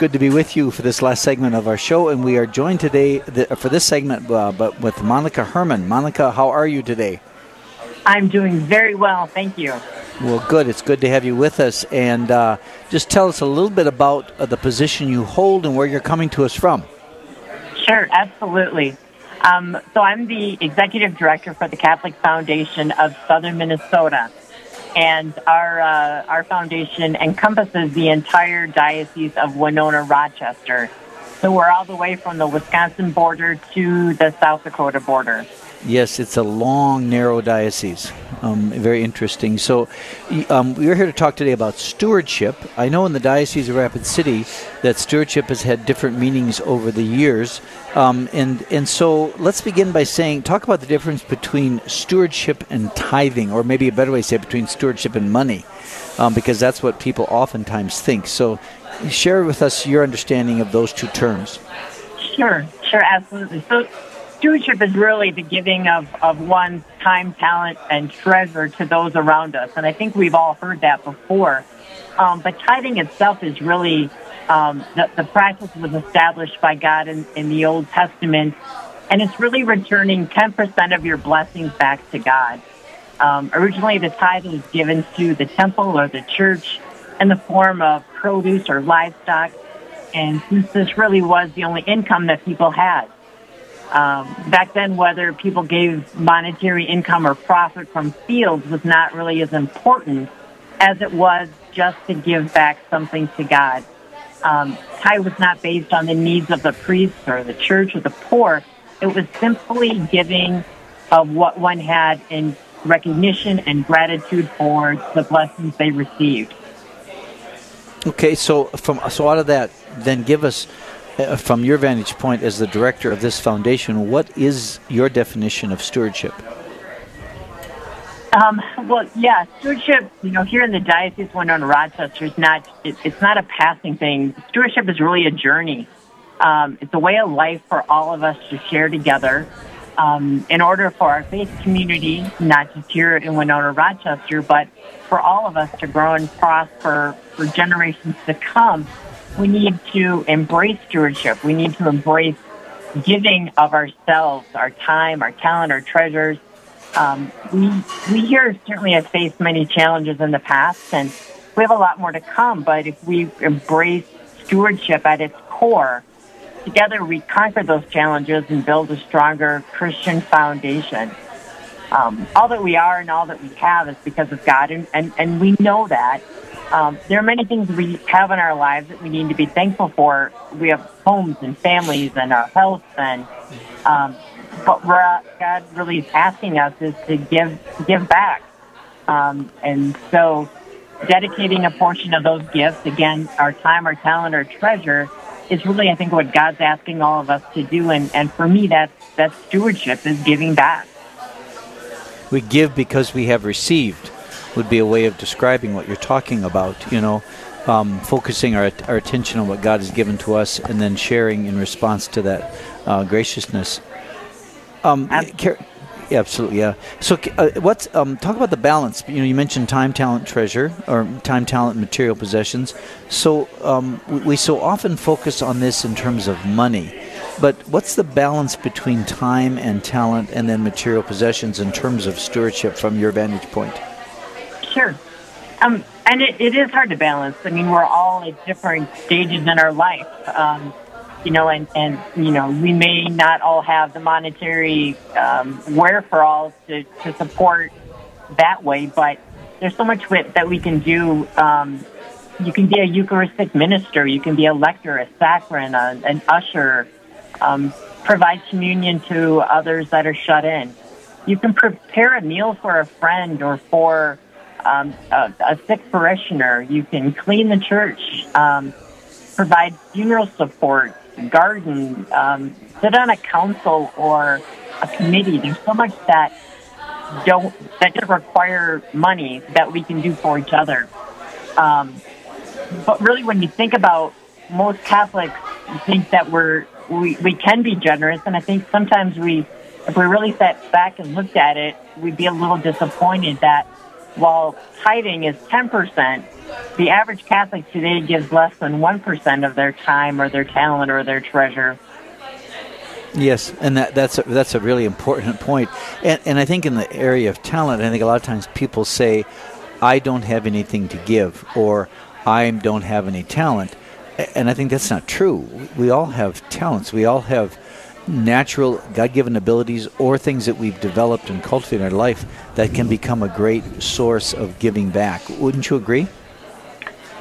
good to be with you for this last segment of our show, and we are joined today for this segment, uh, but with Monica Herman. Monica, how are you today? I'm doing very well, thank you. Well, good. It's good to have you with us, and uh, just tell us a little bit about uh, the position you hold and where you're coming to us from. Sure, absolutely. Um, so I'm the executive director for the Catholic Foundation of Southern Minnesota and our uh, our foundation encompasses the entire diocese of Winona Rochester. So we're all the way from the Wisconsin border to the South Dakota border. Yes, it's a long, narrow diocese. Um, very interesting. So, um, we're here to talk today about stewardship. I know in the Diocese of Rapid City that stewardship has had different meanings over the years. Um, and, and so, let's begin by saying, talk about the difference between stewardship and tithing, or maybe a better way to say it, between stewardship and money, um, because that's what people oftentimes think. So, share with us your understanding of those two terms. Sure, sure, absolutely. So, stewardship is really the giving of, of one's time, talent, and treasure to those around us. And I think we've all heard that before. Um, but tithing itself is really um, the, the practice was established by God in, in the Old Testament, and it's really returning 10% of your blessings back to God. Um, originally, the tithe was given to the temple or the church in the form of produce or livestock. And since this really was the only income that people had, um, back then, whether people gave monetary income or profit from fields was not really as important as it was just to give back something to God. Um, was not based on the needs of the priests or the church or the poor. It was simply giving of what one had in recognition and gratitude for the blessings they received. Okay, so from so out of that, then give us uh, from your vantage point as the director of this foundation, what is your definition of stewardship? Um, well, yeah, stewardship. You know, here in the diocese, Winona Rochester, is not it, it's not a passing thing. Stewardship is really a journey. Um, it's a way of life for all of us to share together. Um, in order for our faith community, not just here in Winona, Rochester, but for all of us to grow and prosper for generations to come, we need to embrace stewardship. We need to embrace giving of ourselves, our time, our talent, our treasures. Um, we we here certainly have faced many challenges in the past, and we have a lot more to come. But if we embrace stewardship at its core, together we conquer those challenges and build a stronger Christian foundation. Um, all that we are and all that we have is because of God, and, and, and we know that. Um, there are many things we have in our lives that we need to be thankful for. We have homes and families and our health, and um, but what God really is asking us is to give give back, um, and so dedicating a portion of those gifts, again, our time, our talent, our treasure, is really I think what God's asking all of us to do, and and for me, that's that stewardship is giving back. We give because we have received would be a way of describing what you're talking about. You know, um, focusing our, our attention on what God has given to us and then sharing in response to that uh, graciousness. Um, absolutely. Yeah, absolutely, yeah. So, uh, what's um, talk about the balance? You know, you mentioned time, talent, treasure, or time, talent, material possessions. So, um, we, we so often focus on this in terms of money, but what's the balance between time and talent, and then material possessions in terms of stewardship from your vantage point? Sure. Um, and it, it is hard to balance. I mean, we're all at different stages in our life. Um, you know, and, and, you know, we may not all have the monetary um, wherewithal to, to support that way, but there's so much that we can do. Um, you can be a Eucharistic minister, you can be a lector, a sacristan, a, an usher, um, provide communion to others that are shut in. You can prepare a meal for a friend or for um, a, a, sick parishioner. You can clean the church, um, provide funeral support, garden, um, sit on a council or a committee. There's so much that don't that doesn't require money that we can do for each other. Um, but really, when you think about most Catholics, think that we're we, we can be generous, and I think sometimes we, if we really sat back and looked at it, we'd be a little disappointed that while tithing is 10%, the average Catholic today gives less than 1% of their time or their talent or their treasure. Yes, and that, that's a, that's a really important point. And, and I think in the area of talent, I think a lot of times people say, "I don't have anything to give," or "I don't have any talent," and I think that's not true. We all have talents. We all have natural, God-given abilities, or things that we've developed and cultivated in our life that can become a great source of giving back. Wouldn't you agree?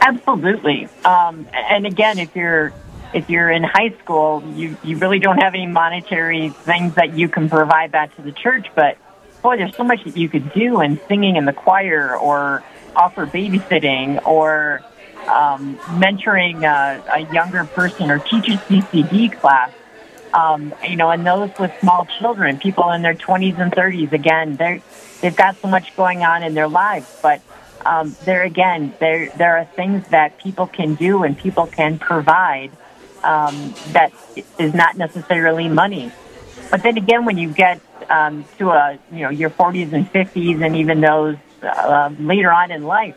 Absolutely. Um, and again, if you're if you're in high school, you, you really don't have any monetary things that you can provide back to the church, but boy, there's so much that you could do in singing in the choir or offer babysitting or um, mentoring a, a younger person or teach a CCD class. Um, you know, and those with small children, people in their 20s and 30s, again, they're, they've got so much going on in their lives, but um, there again, there there are things that people can do and people can provide um, that is not necessarily money. But then again, when you get um, to a you know your 40s and 50s, and even those uh, later on in life,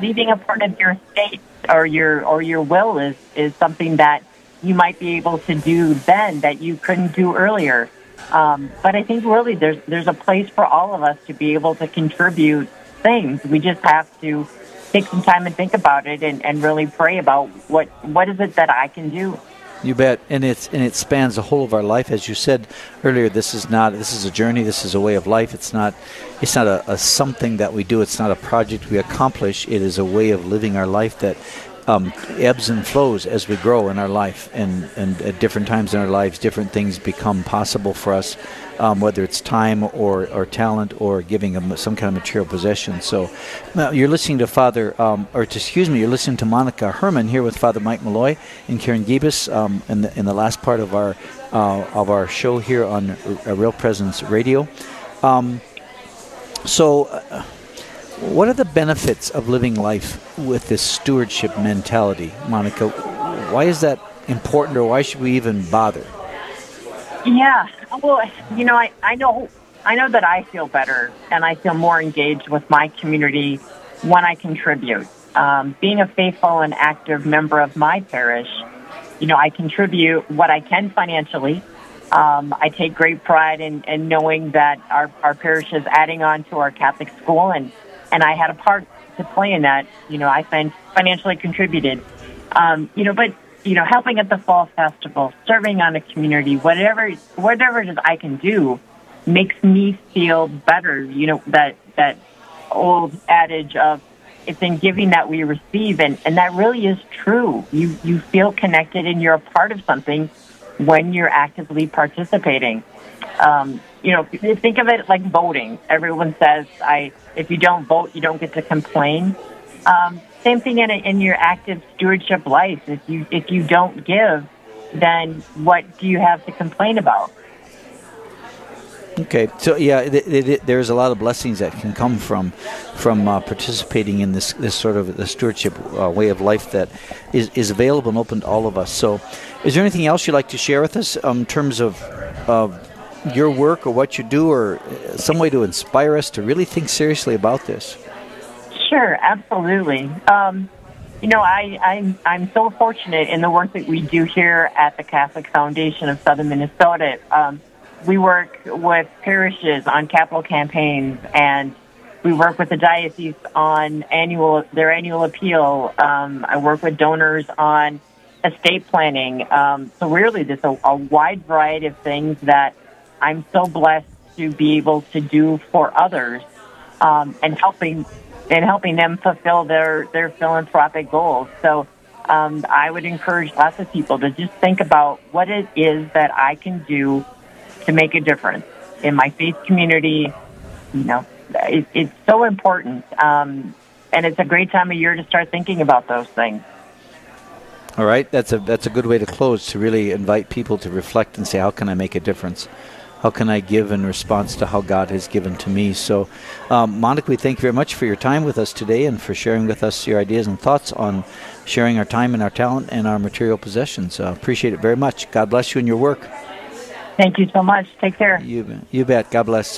leaving a part of your estate or your or your will is is something that you might be able to do then that you couldn't do earlier. Um, but I think really there's there's a place for all of us to be able to contribute things. We just have to take some time and think about it and, and really pray about what what is it that I can do. You bet, and it's and it spans the whole of our life, as you said earlier. This is not this is a journey. This is a way of life. It's not it's not a, a something that we do. It's not a project we accomplish. It is a way of living our life that um, ebbs and flows as we grow in our life, and, and at different times in our lives, different things become possible for us, um, whether it's time or, or talent or giving them some kind of material possession. So, now you're listening to Father, um, or to, excuse me, you're listening to Monica Herman here with Father Mike Malloy and Karen Gibas um, in the in the last part of our uh, of our show here on R- Real Presence Radio. Um, so. Uh, what are the benefits of living life with this stewardship mentality, Monica? Why is that important, or why should we even bother? Yeah, well, you know, I, I know I know that I feel better and I feel more engaged with my community when I contribute. Um, being a faithful and active member of my parish, you know, I contribute what I can financially. Um, I take great pride in, in knowing that our, our parish is adding on to our Catholic school and and I had a part to play in that. You know, I financially contributed. Um, you know, but you know, helping at the fall festival, serving on a community, whatever whatever it is I can do, makes me feel better. You know, that that old adage of it's in giving that we receive, and and that really is true. You you feel connected and you're a part of something when you're actively participating. Um, you know, think of it like voting. Everyone says, "I if you don't vote, you don't get to complain." Um, same thing in, in your active stewardship life. If you if you don't give, then what do you have to complain about? Okay, so yeah, it, it, there's a lot of blessings that can come from from uh, participating in this this sort of the stewardship uh, way of life that is, is available and open to all of us. So, is there anything else you'd like to share with us um, in terms of of your work or what you do, or some way to inspire us to really think seriously about this? Sure, absolutely. Um, you know, I, I'm I'm so fortunate in the work that we do here at the Catholic Foundation of Southern Minnesota. Um, we work with parishes on capital campaigns, and we work with the diocese on annual their annual appeal. Um, I work with donors on estate planning. Um, so really, there's a, a wide variety of things that I'm so blessed to be able to do for others um, and helping and helping them fulfill their their philanthropic goals. So um, I would encourage lots of people to just think about what it is that I can do to make a difference in my faith community. You know, it, it's so important, um, and it's a great time of year to start thinking about those things. All right, that's a that's a good way to close to really invite people to reflect and say, how can I make a difference? how can I give in response to how God has given to me? So, um, Monica, we thank you very much for your time with us today and for sharing with us your ideas and thoughts on sharing our time and our talent and our material possessions. Uh, appreciate it very much. God bless you in your work. Thank you so much. Take care. You, you bet. God bless.